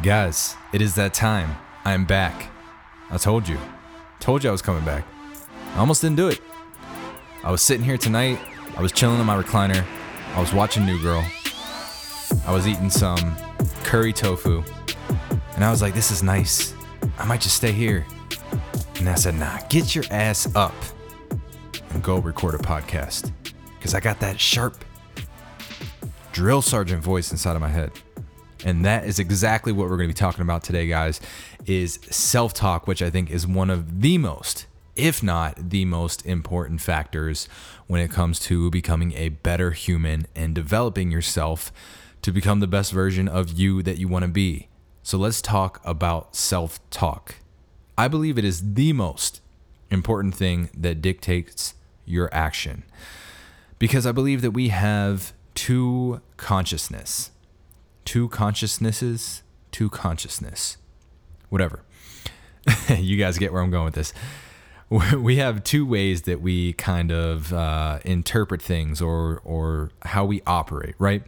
Guys, it is that time. I am back. I told you. Told you I was coming back. I almost didn't do it. I was sitting here tonight. I was chilling in my recliner. I was watching New Girl. I was eating some curry tofu. And I was like, this is nice. I might just stay here. And I said, nah, get your ass up and go record a podcast. Because I got that sharp drill sergeant voice inside of my head. And that is exactly what we're going to be talking about today, guys, is self-talk, which I think is one of the most, if not the most important factors when it comes to becoming a better human and developing yourself to become the best version of you that you want to be. So let's talk about self-talk. I believe it is the most important thing that dictates your action. Because I believe that we have two consciousness two consciousnesses, two consciousness, whatever. you guys get where I'm going with this. We have two ways that we kind of uh, interpret things or or how we operate, right?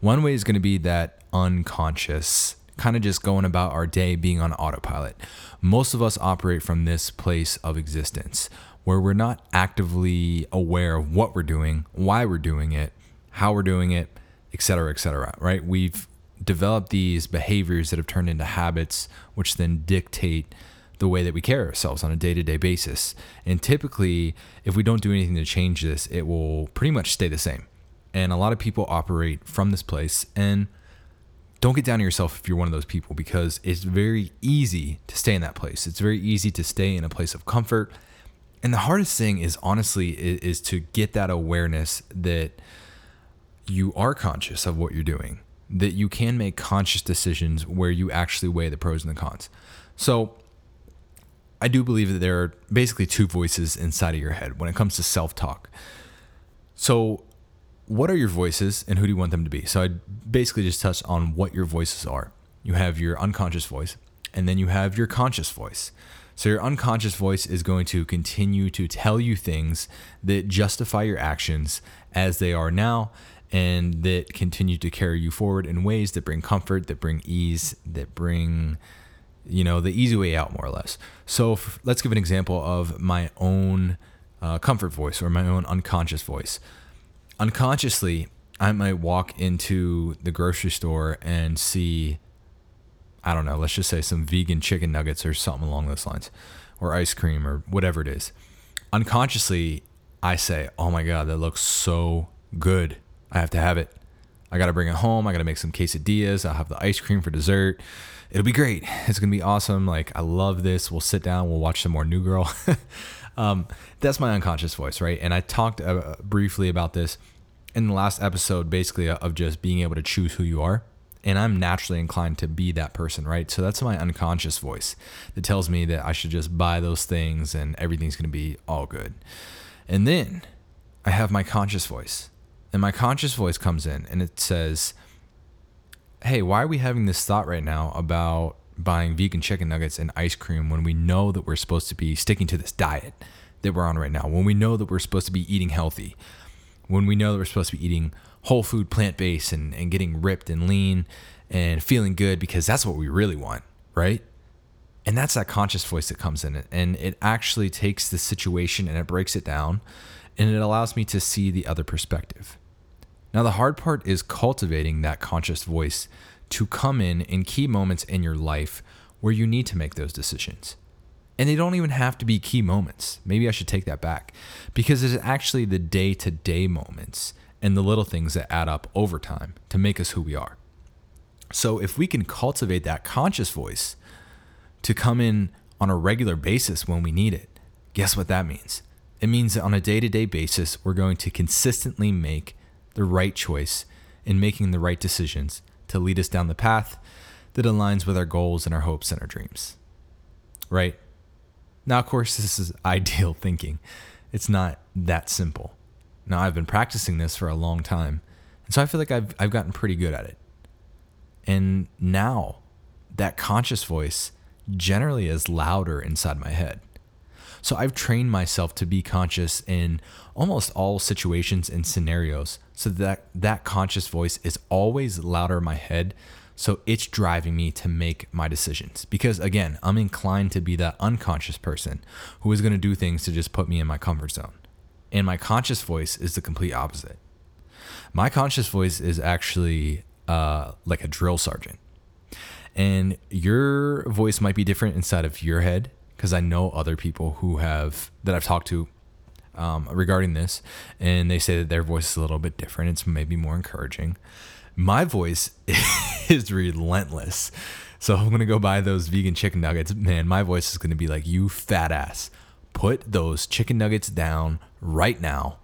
One way is going to be that unconscious, kind of just going about our day being on autopilot. Most of us operate from this place of existence where we're not actively aware of what we're doing, why we're doing it, how we're doing it, et cetera, et cetera, right? We've develop these behaviors that have turned into habits, which then dictate the way that we carry ourselves on a day to day basis. And typically, if we don't do anything to change this, it will pretty much stay the same. And a lot of people operate from this place. And don't get down on yourself if you're one of those people because it's very easy to stay in that place. It's very easy to stay in a place of comfort. And the hardest thing is honestly is, is to get that awareness that you are conscious of what you're doing that you can make conscious decisions where you actually weigh the pros and the cons. So, I do believe that there are basically two voices inside of your head when it comes to self talk. So, what are your voices and who do you want them to be? So, I basically just touched on what your voices are. You have your unconscious voice, and then you have your conscious voice. So, your unconscious voice is going to continue to tell you things that justify your actions as they are now and that continue to carry you forward in ways that bring comfort, that bring ease, that bring you know the easy way out more or less. So f- let's give an example of my own uh, comfort voice or my own unconscious voice. Unconsciously, I might walk into the grocery store and see, I don't know, let's just say some vegan chicken nuggets or something along those lines, or ice cream or whatever it is. Unconsciously, I say, oh my God, that looks so good. I have to have it. I got to bring it home. I got to make some quesadillas. I'll have the ice cream for dessert. It'll be great. It's going to be awesome. Like, I love this. We'll sit down. We'll watch some more New Girl. um, that's my unconscious voice, right? And I talked uh, briefly about this in the last episode, basically, of just being able to choose who you are. And I'm naturally inclined to be that person, right? So that's my unconscious voice that tells me that I should just buy those things and everything's going to be all good. And then I have my conscious voice and my conscious voice comes in and it says, Hey, why are we having this thought right now about buying vegan chicken nuggets and ice cream when we know that we're supposed to be sticking to this diet that we're on right now? When we know that we're supposed to be eating healthy? When we know that we're supposed to be eating whole food, plant based, and, and getting ripped and lean and feeling good because that's what we really want, right? And that's that conscious voice that comes in it. And it actually takes the situation and it breaks it down and it allows me to see the other perspective. Now, the hard part is cultivating that conscious voice to come in in key moments in your life where you need to make those decisions. And they don't even have to be key moments. Maybe I should take that back because it's actually the day to day moments and the little things that add up over time to make us who we are. So, if we can cultivate that conscious voice to come in on a regular basis when we need it, guess what that means? It means that on a day to day basis, we're going to consistently make the right choice in making the right decisions to lead us down the path that aligns with our goals and our hopes and our dreams. Right? Now, of course, this is ideal thinking. It's not that simple. Now, I've been practicing this for a long time, and so I feel like I've, I've gotten pretty good at it. And now, that conscious voice generally is louder inside my head. So I've trained myself to be conscious in almost all situations and scenarios so that that conscious voice is always louder in my head So it's driving me to make my decisions because, again, I'm inclined to be that unconscious person who is going to do things to just put me in my comfort zone. And my conscious voice is the complete opposite. My conscious voice is actually uh, like a drill sergeant. And your voice might be different inside of your head because I know other people who have, that I've talked to um, regarding this, and they say that their voice is a little bit different. It's maybe more encouraging. My voice is relentless. So I'm gonna go buy those vegan chicken nuggets. Man, my voice is gonna be like, you fat ass. Put those chicken nuggets down right now.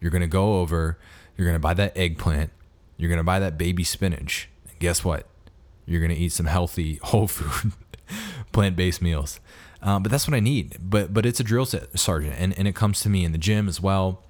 You're gonna go over, you're gonna buy that eggplant, you're gonna buy that baby spinach. And guess what? You're gonna eat some healthy whole food plant-based meals. Um, but that's what I need. But but it's a drill sergeant, and, and it comes to me in the gym as well.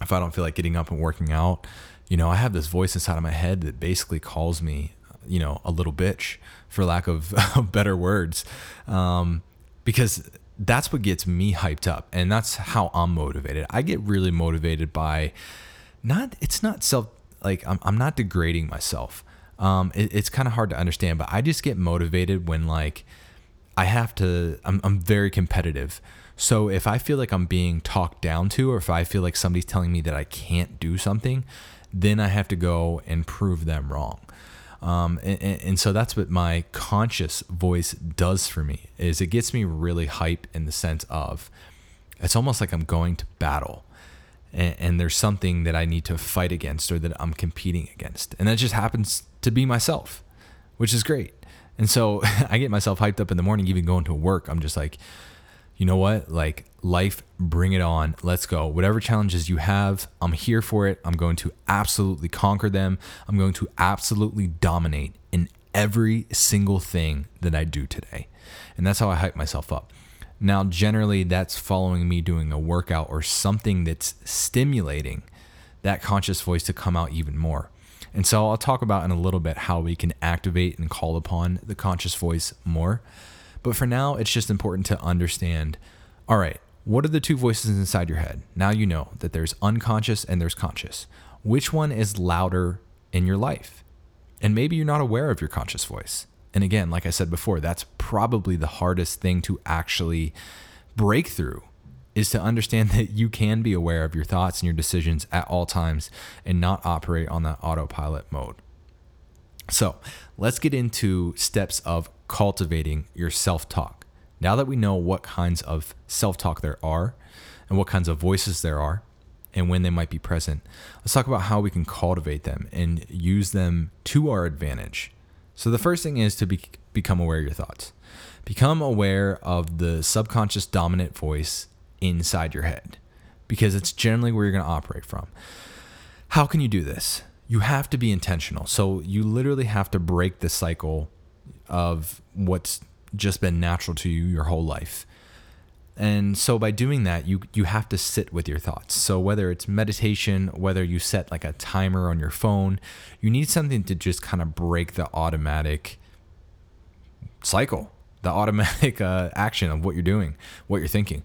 If I don't feel like getting up and working out, you know, I have this voice inside of my head that basically calls me, you know, a little bitch, for lack of better words, um, because that's what gets me hyped up, and that's how I'm motivated. I get really motivated by not. It's not self like I'm. I'm not degrading myself. Um, it, it's kind of hard to understand, but I just get motivated when like I have to. I'm. I'm very competitive. So if I feel like I'm being talked down to, or if I feel like somebody's telling me that I can't do something, then I have to go and prove them wrong. Um, and, and, so that's what my conscious voice does for me is it gets me really hype in the sense of it's almost like I'm going to battle and, and there's something that I need to fight against or that I'm competing against. And that just happens to be myself, which is great. And so I get myself hyped up in the morning, even going to work. I'm just like, you know what? Like life, bring it on. Let's go. Whatever challenges you have, I'm here for it. I'm going to absolutely conquer them. I'm going to absolutely dominate in every single thing that I do today. And that's how I hype myself up. Now, generally, that's following me doing a workout or something that's stimulating that conscious voice to come out even more. And so I'll talk about in a little bit how we can activate and call upon the conscious voice more. But for now, it's just important to understand all right, what are the two voices inside your head? Now you know that there's unconscious and there's conscious. Which one is louder in your life? And maybe you're not aware of your conscious voice. And again, like I said before, that's probably the hardest thing to actually break through is to understand that you can be aware of your thoughts and your decisions at all times and not operate on that autopilot mode. So, let's get into steps of cultivating your self talk. Now that we know what kinds of self talk there are and what kinds of voices there are and when they might be present, let's talk about how we can cultivate them and use them to our advantage. So, the first thing is to be, become aware of your thoughts. Become aware of the subconscious dominant voice inside your head because it's generally where you're going to operate from. How can you do this? You have to be intentional. So, you literally have to break the cycle of what's just been natural to you your whole life. And so by doing that, you you have to sit with your thoughts. So whether it's meditation, whether you set like a timer on your phone, you need something to just kind of break the automatic cycle, the automatic uh, action of what you're doing, what you're thinking.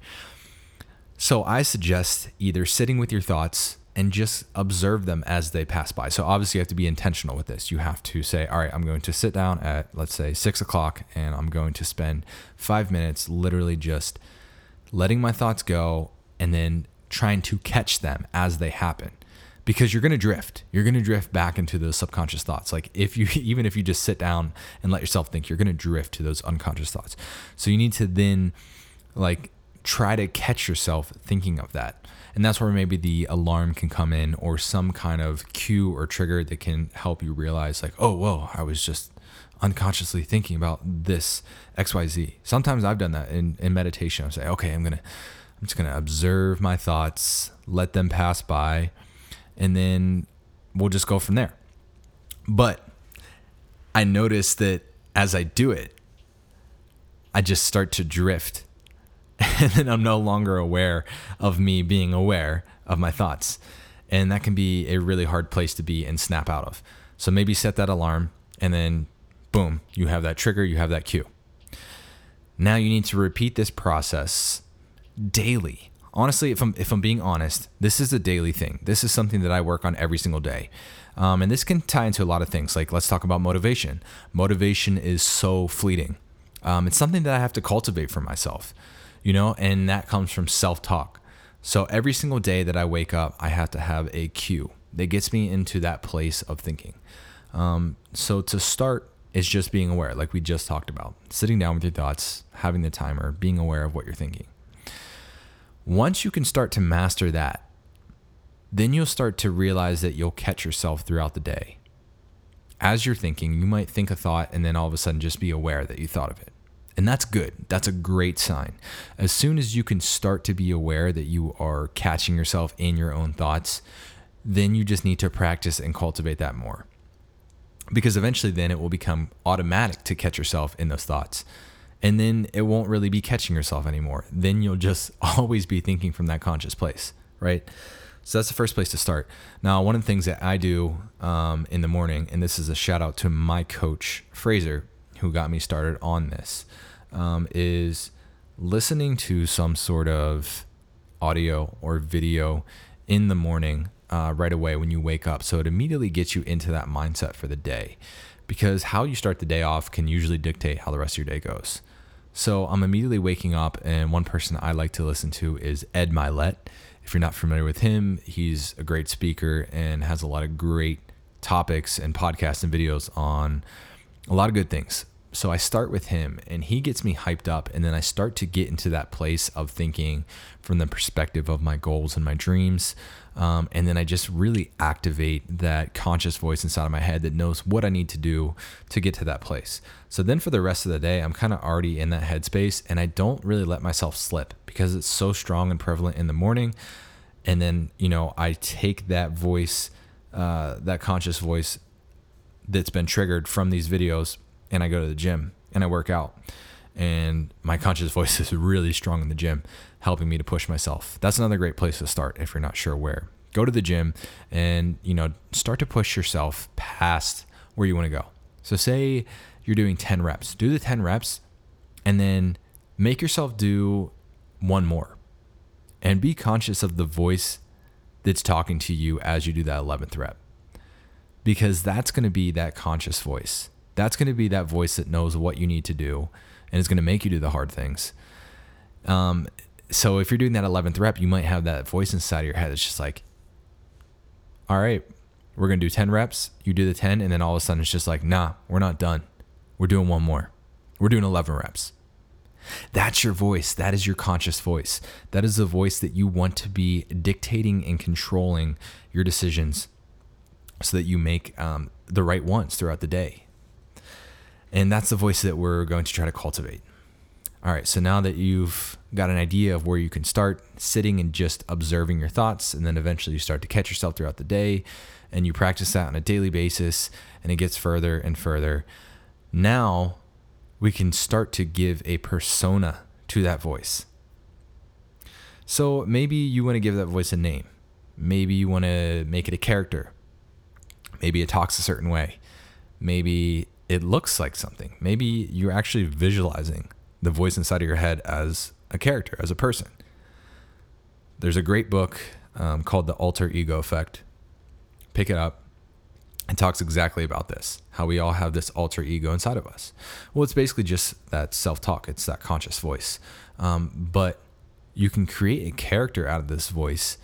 So I suggest either sitting with your thoughts and just observe them as they pass by. So obviously, you have to be intentional with this. You have to say, all right, I'm going to sit down at, let's say, six o'clock, and I'm going to spend five minutes literally just letting my thoughts go and then trying to catch them as they happen. Because you're going to drift. You're going to drift back into those subconscious thoughts. Like if you, even if you just sit down and let yourself think, you're going to drift to those unconscious thoughts. So you need to then, like, try to catch yourself thinking of that and that's where maybe the alarm can come in or some kind of cue or trigger that can help you realize, like, oh, whoa, I was just unconsciously thinking about this XYZ. Sometimes I've done that in, in meditation. I say, okay, I'm gonna I'm just gonna observe my thoughts, let them pass by, and then we'll just go from there. But I notice that as I do it, I just start to drift and then I'm no longer aware of me being aware of my thoughts. And that can be a really hard place to be and snap out of. So maybe set that alarm and then boom, you have that trigger, you have that cue. Now you need to repeat this process daily honestly, if I'm if I'm being honest, this is a daily thing. This is something that I work on every single day. Um, and this can tie into a lot of things. Like let's talk about motivation. Motivation is so fleeting. Um, it's something that I have to cultivate for myself, you know, and that comes from self talk. So every single day that I wake up, I have to have a cue that gets me into that place of thinking. Um, so to start is just being aware, like we just talked about, sitting down with your thoughts, having the timer, being aware of what you're thinking. Once you can start to master that, then you'll start to realize that you'll catch yourself throughout the day. As you're thinking, you might think a thought and then all of a sudden just be aware that you thought of it. And that's good. That's a great sign. As soon as you can start to be aware that you are catching yourself in your own thoughts, then you just need to practice and cultivate that more. Because eventually, then it will become automatic to catch yourself in those thoughts. And then it won't really be catching yourself anymore. Then you'll just always be thinking from that conscious place, right? So that's the first place to start. Now, one of the things that I do um, in the morning, and this is a shout out to my coach, Fraser, who got me started on this um, is listening to some sort of audio or video in the morning uh, right away when you wake up. So it immediately gets you into that mindset for the day because how you start the day off can usually dictate how the rest of your day goes. So I'm immediately waking up, and one person I like to listen to is Ed Mylett. If you're not familiar with him, he's a great speaker and has a lot of great topics and podcasts and videos on a lot of good things so I start with him and he gets me hyped up. And then I start to get into that place of thinking from the perspective of my goals and my dreams. Um, and then I just really activate that conscious voice inside of my head that knows what I need to do to get to that place. So then for the rest of the day, I'm kind of already in that headspace and I don't really let myself slip because it's so strong and prevalent in the morning. And then, you know, I take that voice, uh, that conscious voice that's been triggered from these videos and I go to the gym and I work out. And my conscious voice is really strong in the gym, helping me to push myself. That's another great place to start if you're not sure where. Go to the gym and, you know, start to push yourself past where you want to go. So say you're doing 10 reps. Do the 10 reps and then make yourself do one more. And be conscious of the voice that's talking to you as you do that 11th rep. Because that's going to be that conscious voice that's going to be that voice that knows what you need to do and is going to make you do the hard things. Um, so if you're doing that 11th rep, you might have that voice inside of your head that's just like, all right, we're going to do 10 reps. You do the 10, and then all of a sudden it's just like, nah, we're not done. We're doing one more. We're doing 11 reps. That's your voice. That is your conscious voice. That is the voice that you want to be dictating and controlling your decisions so that you make um, the right ones throughout the day. And that's the voice that we're going to try to cultivate. All right, so now that you've got an idea of where you can start sitting and just observing your thoughts, and then eventually you start to catch yourself throughout the day, and you practice that on a daily basis, and it gets further and further. Now we can start to give a persona to that voice. So maybe you want to give that voice a name. Maybe you want to make it a character. Maybe it talks a certain way. Maybe it looks like something. Maybe you're actually visualizing the voice inside of your head as a character, as a person. There's a great book um, called The Alter Ego Effect. Pick it up. It talks exactly about this how we all have this alter ego inside of us. Well, it's basically just that self talk, it's that conscious voice. Um, but you can create a character out of this voice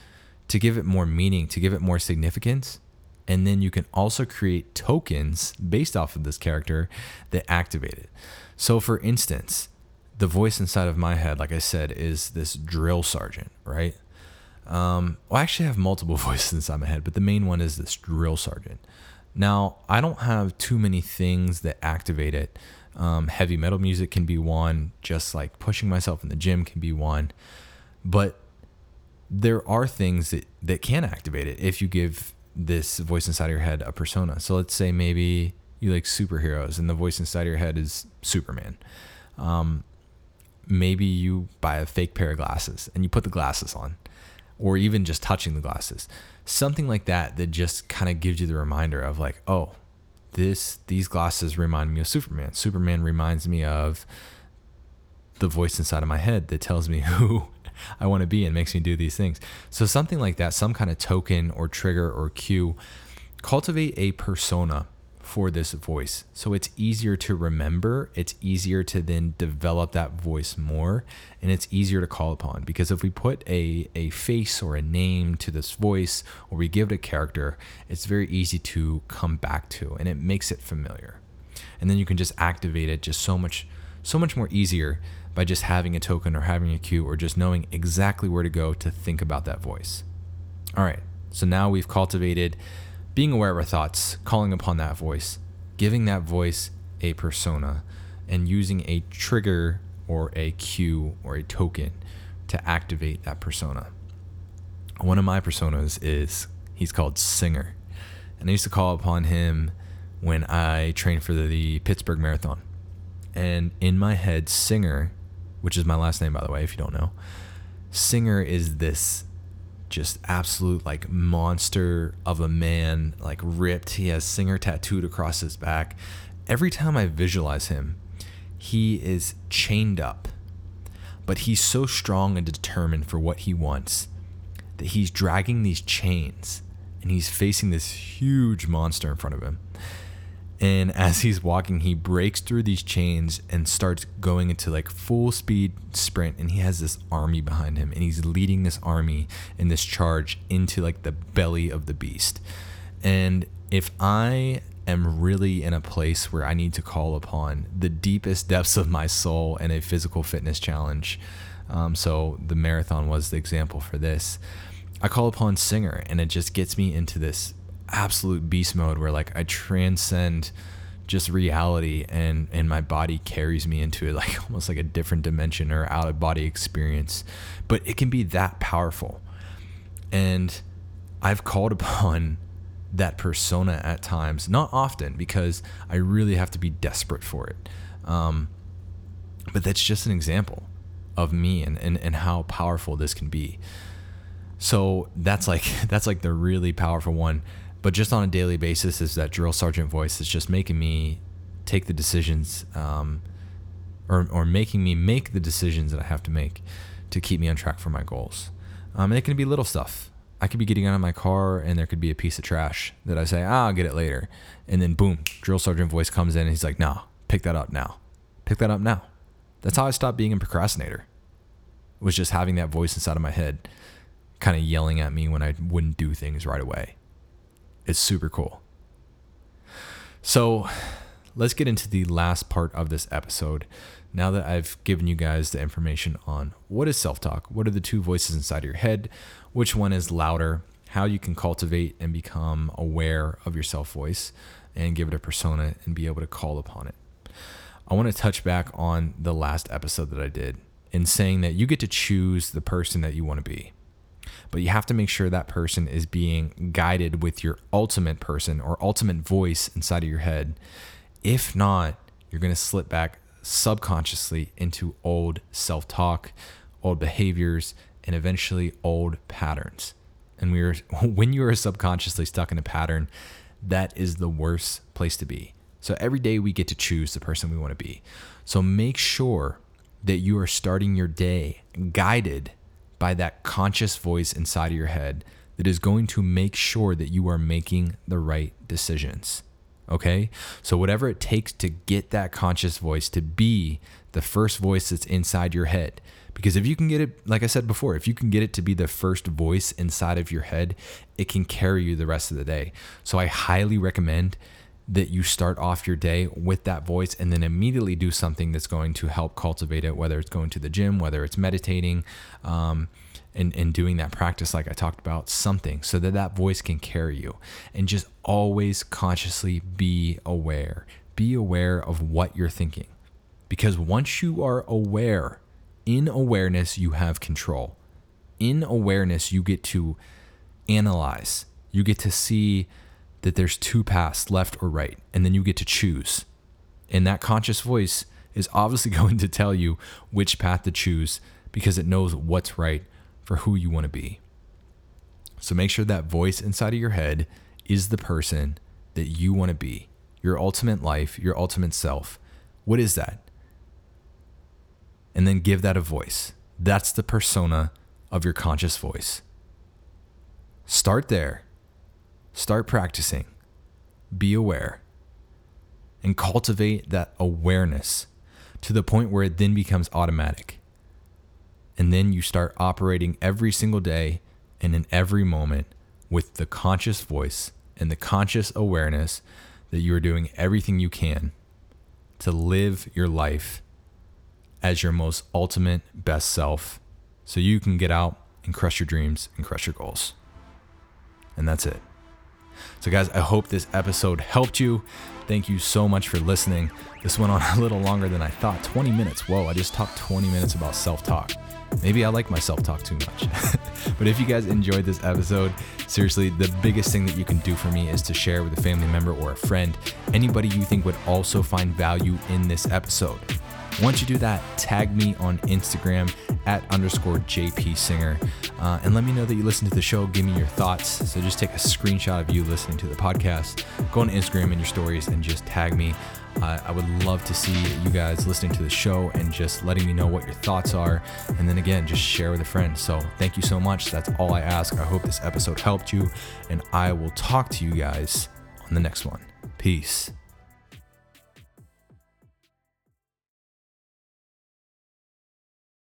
to give it more meaning, to give it more significance, and then you can also create tokens based off of this character that activate it. So, for instance, the voice inside of my head, like I said, is this drill sergeant, right? Um, well, I actually have multiple voices inside my head, but the main one is this drill sergeant. Now, I don't have too many things that activate it. Um, heavy metal music can be one, just like pushing myself in the gym can be one. But there are things that, that can activate it if you give this voice inside your head a persona. So let's say maybe you like superheroes and the voice inside your head is Superman. Um, maybe you buy a fake pair of glasses and you put the glasses on, or even just touching the glasses. Something like that that just kind of gives you the reminder of like, oh, this these glasses remind me of Superman. Superman reminds me of the voice inside of my head that tells me who I want to be and makes me do these things. So something like that, some kind of token or trigger or cue, cultivate a persona for this voice. So it's easier to remember, it's easier to then develop that voice more, and it's easier to call upon. Because if we put a, a face or a name to this voice, or we give it a character, it's very easy to come back to and it makes it familiar. And then you can just activate it just so much so much more easier by just having a token or having a cue or just knowing exactly where to go to think about that voice. All right, so now we've cultivated being aware of our thoughts, calling upon that voice, giving that voice a persona, and using a trigger or a cue or a token to activate that persona. One of my personas is he's called Singer. And I used to call upon him when I trained for the Pittsburgh Marathon. And in my head, Singer, which is my last name, by the way, if you don't know, Singer is this just absolute like monster of a man, like ripped. He has Singer tattooed across his back. Every time I visualize him, he is chained up, but he's so strong and determined for what he wants that he's dragging these chains and he's facing this huge monster in front of him. And as he's walking, he breaks through these chains and starts going into like full speed sprint. And he has this army behind him, and he's leading this army in this charge into like the belly of the beast. And if I am really in a place where I need to call upon the deepest depths of my soul and a physical fitness challenge, um, so the marathon was the example for this. I call upon Singer, and it just gets me into this absolute beast mode where like I transcend just reality and and my body carries me into it like almost like a different dimension or out of body experience. But it can be that powerful. And I've called upon that persona at times not often because I really have to be desperate for it. Um, but that's just an example of me and, and and how powerful this can be. So that's like that's like the really powerful one but just on a daily basis is that drill sergeant voice that's just making me take the decisions um, or, or making me make the decisions that I have to make to keep me on track for my goals. Um, and it can be little stuff. I could be getting out of my car and there could be a piece of trash that I say, ah, I'll get it later. And then boom, drill sergeant voice comes in and he's like, no, pick that up now. Pick that up now. That's how I stopped being a procrastinator. Was just having that voice inside of my head kind of yelling at me when I wouldn't do things right away. It's super cool. So let's get into the last part of this episode. Now that I've given you guys the information on what is self talk, what are the two voices inside of your head, which one is louder, how you can cultivate and become aware of your self voice and give it a persona and be able to call upon it. I want to touch back on the last episode that I did in saying that you get to choose the person that you want to be but you have to make sure that person is being guided with your ultimate person or ultimate voice inside of your head. If not, you're going to slip back subconsciously into old self talk, old behaviors, and eventually old patterns. And we are, when you are subconsciously stuck in a pattern, that is the worst place to be. So every day we get to choose the person we want to be. So make sure that you are starting your day guided by that conscious voice inside of your head that is going to make sure that you are making the right decisions. Okay? So, whatever it takes to get that conscious voice to be the first voice that's inside your head. Because if you can get it, like I said before, if you can get it to be the first voice inside of your head, it can carry you the rest of the day. So, I highly recommend that you start off your day with that voice and then immediately do something that's going to help cultivate it, whether it's going to the gym, whether it's meditating, um, and, and doing that practice, like I talked about, something so that that voice can carry you. And just always consciously be aware. Be aware of what you're thinking. Because once you are aware, in awareness, you have control. In awareness, you get to analyze, you get to see that there's two paths, left or right, and then you get to choose. And that conscious voice is obviously going to tell you which path to choose because it knows what's right for who you want to be. So make sure that voice inside of your head is the person that you want to be, your ultimate life, your ultimate self. What is that? And then give that a voice. That's the persona of your conscious voice. Start there. Start practicing. Be aware. And cultivate that awareness to the point where it then becomes automatic. And then you start operating every single day and in every moment with the conscious voice and the conscious awareness that you are doing everything you can to live your life as your most ultimate best self so you can get out and crush your dreams and crush your goals. And that's it. So, guys, I hope this episode helped you. Thank you so much for listening. This went on a little longer than I thought 20 minutes. Whoa, I just talked 20 minutes about self talk. Maybe I like my self talk too much. but if you guys enjoyed this episode, seriously, the biggest thing that you can do for me is to share with a family member or a friend, anybody you think would also find value in this episode. Once you do that, tag me on Instagram at underscore JP Singer uh, and let me know that you listen to the show. Give me your thoughts. So just take a screenshot of you listening to the podcast, go on Instagram in your stories, and just tag me. Uh, I would love to see you guys listening to the show and just letting me know what your thoughts are. And then again, just share with a friend. So thank you so much. That's all I ask. I hope this episode helped you, and I will talk to you guys on the next one. Peace.